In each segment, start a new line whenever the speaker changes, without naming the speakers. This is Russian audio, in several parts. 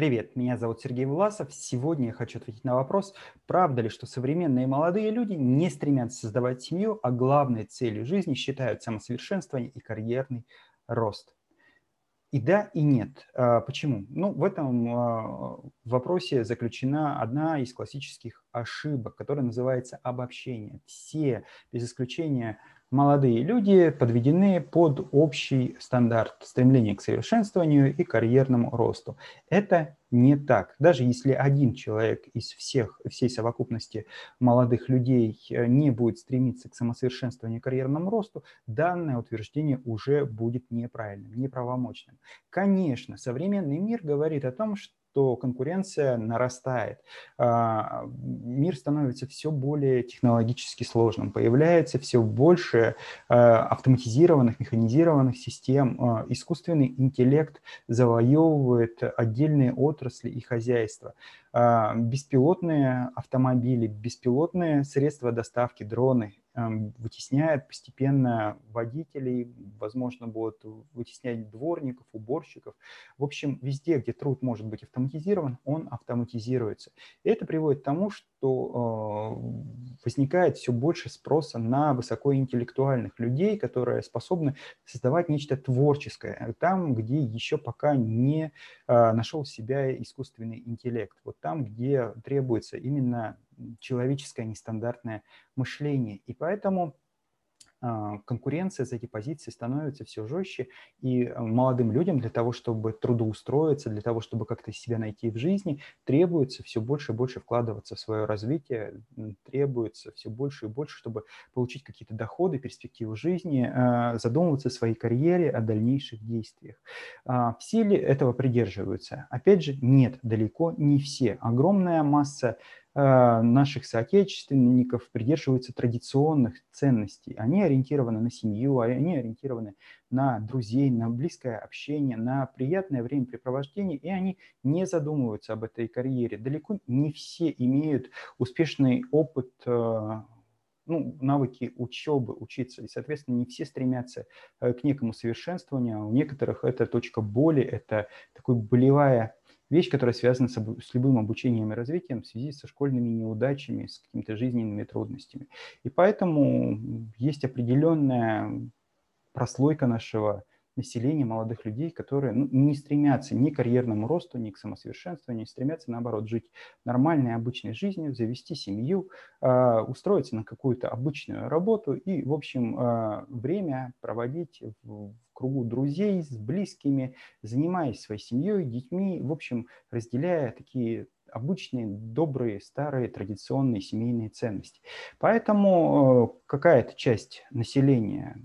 Привет, меня зовут Сергей Власов. Сегодня я хочу ответить на вопрос, правда ли, что современные молодые люди не стремятся создавать семью, а главной целью жизни считают самосовершенствование и карьерный рост. И да, и нет. А, почему? Ну, в этом а, вопросе заключена одна из классических ошибок, которая называется обобщение. Все, без исключения молодые люди подведены под общий стандарт стремления к совершенствованию и карьерному росту. Это не так. Даже если один человек из всех, всей совокупности молодых людей э, не будет стремиться к самосовершенствованию и карьерному росту, данное утверждение уже будет неправильным, неправомочным. Конечно, современный мир говорит о том, что то конкуренция нарастает. А, мир становится все более технологически сложным. Появляется все больше а, автоматизированных, механизированных систем. А, искусственный интеллект завоевывает отдельные отрасли и хозяйства. Беспилотные автомобили, беспилотные средства доставки, дроны Эм, вытесняет постепенно водителей, возможно, будут вытеснять дворников, уборщиков. В общем, везде, где труд может быть автоматизирован, он автоматизируется. И это приводит к тому, что возникает все больше спроса на высокоинтеллектуальных людей, которые способны создавать нечто творческое, там, где еще пока не э, нашел себя искусственный интеллект, вот там, где требуется именно человеческое нестандартное мышление. И поэтому а, конкуренция за эти позиции становится все жестче, и э, молодым людям для того, чтобы трудоустроиться, для того, чтобы как-то себя найти в жизни, требуется все больше и больше вкладываться в свое развитие, требуется все больше и больше, чтобы получить какие-то доходы, перспективы жизни, а, задумываться о своей карьере, о дальнейших действиях. А, все ли этого придерживаются? Опять же, нет, далеко не все. Огромная масса наших соотечественников придерживаются традиционных ценностей. Они ориентированы на семью, они ориентированы на друзей, на близкое общение, на приятное времяпрепровождение, и они не задумываются об этой карьере. Далеко не все имеют успешный опыт э, ну, навыки учебы, учиться. И, соответственно, не все стремятся э, к некому совершенствованию. А у некоторых это точка боли, это такой болевая вещь, которая связана с, с любым обучением и развитием в связи со школьными неудачами, с какими-то жизненными трудностями. И поэтому есть определенная прослойка нашего населения, молодых людей, которые ну, не стремятся ни к карьерному росту, ни к самосовершенствованию, не стремятся, наоборот, жить нормальной, обычной жизнью, завести семью, э, устроиться на какую-то обычную работу и, в общем, э, время проводить в, кругу друзей, с близкими, занимаясь своей семьей, детьми, в общем, разделяя такие обычные, добрые, старые, традиционные семейные ценности. Поэтому э, какая-то часть населения,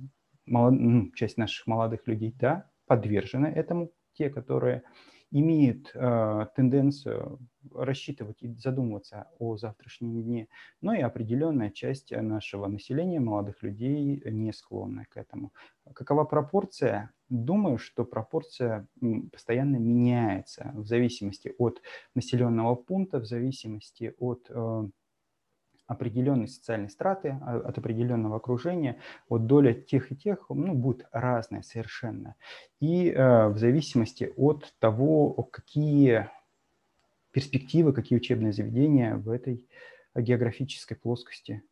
ну, часть наших молодых людей, да, подвержена этому, те, которые имеют э, тенденцию рассчитывать и задумываться о завтрашнем дне, но и определенная часть нашего населения, молодых людей, не склонна к этому. Какова пропорция? Думаю, что пропорция постоянно меняется в зависимости от населенного пункта, в зависимости от э, определенной социальной страты, а, от определенного окружения, вот доля тех и тех ну, будет разная совершенно. И э, в зависимости от того, какие перспективы, какие учебные заведения в этой географической плоскости,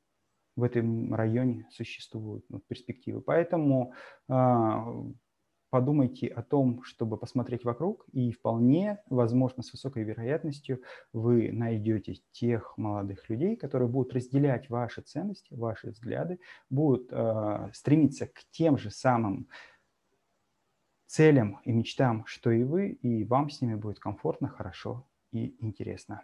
в этом районе существуют, ну, перспективы. Поэтому э, подумайте о том, чтобы посмотреть вокруг, и вполне возможно, с высокой вероятностью вы найдете тех молодых людей, которые будут разделять ваши ценности, ваши взгляды, будут э, стремиться к тем же самым целям и мечтам, что и вы, и вам с ними будет комфортно, хорошо и интересно.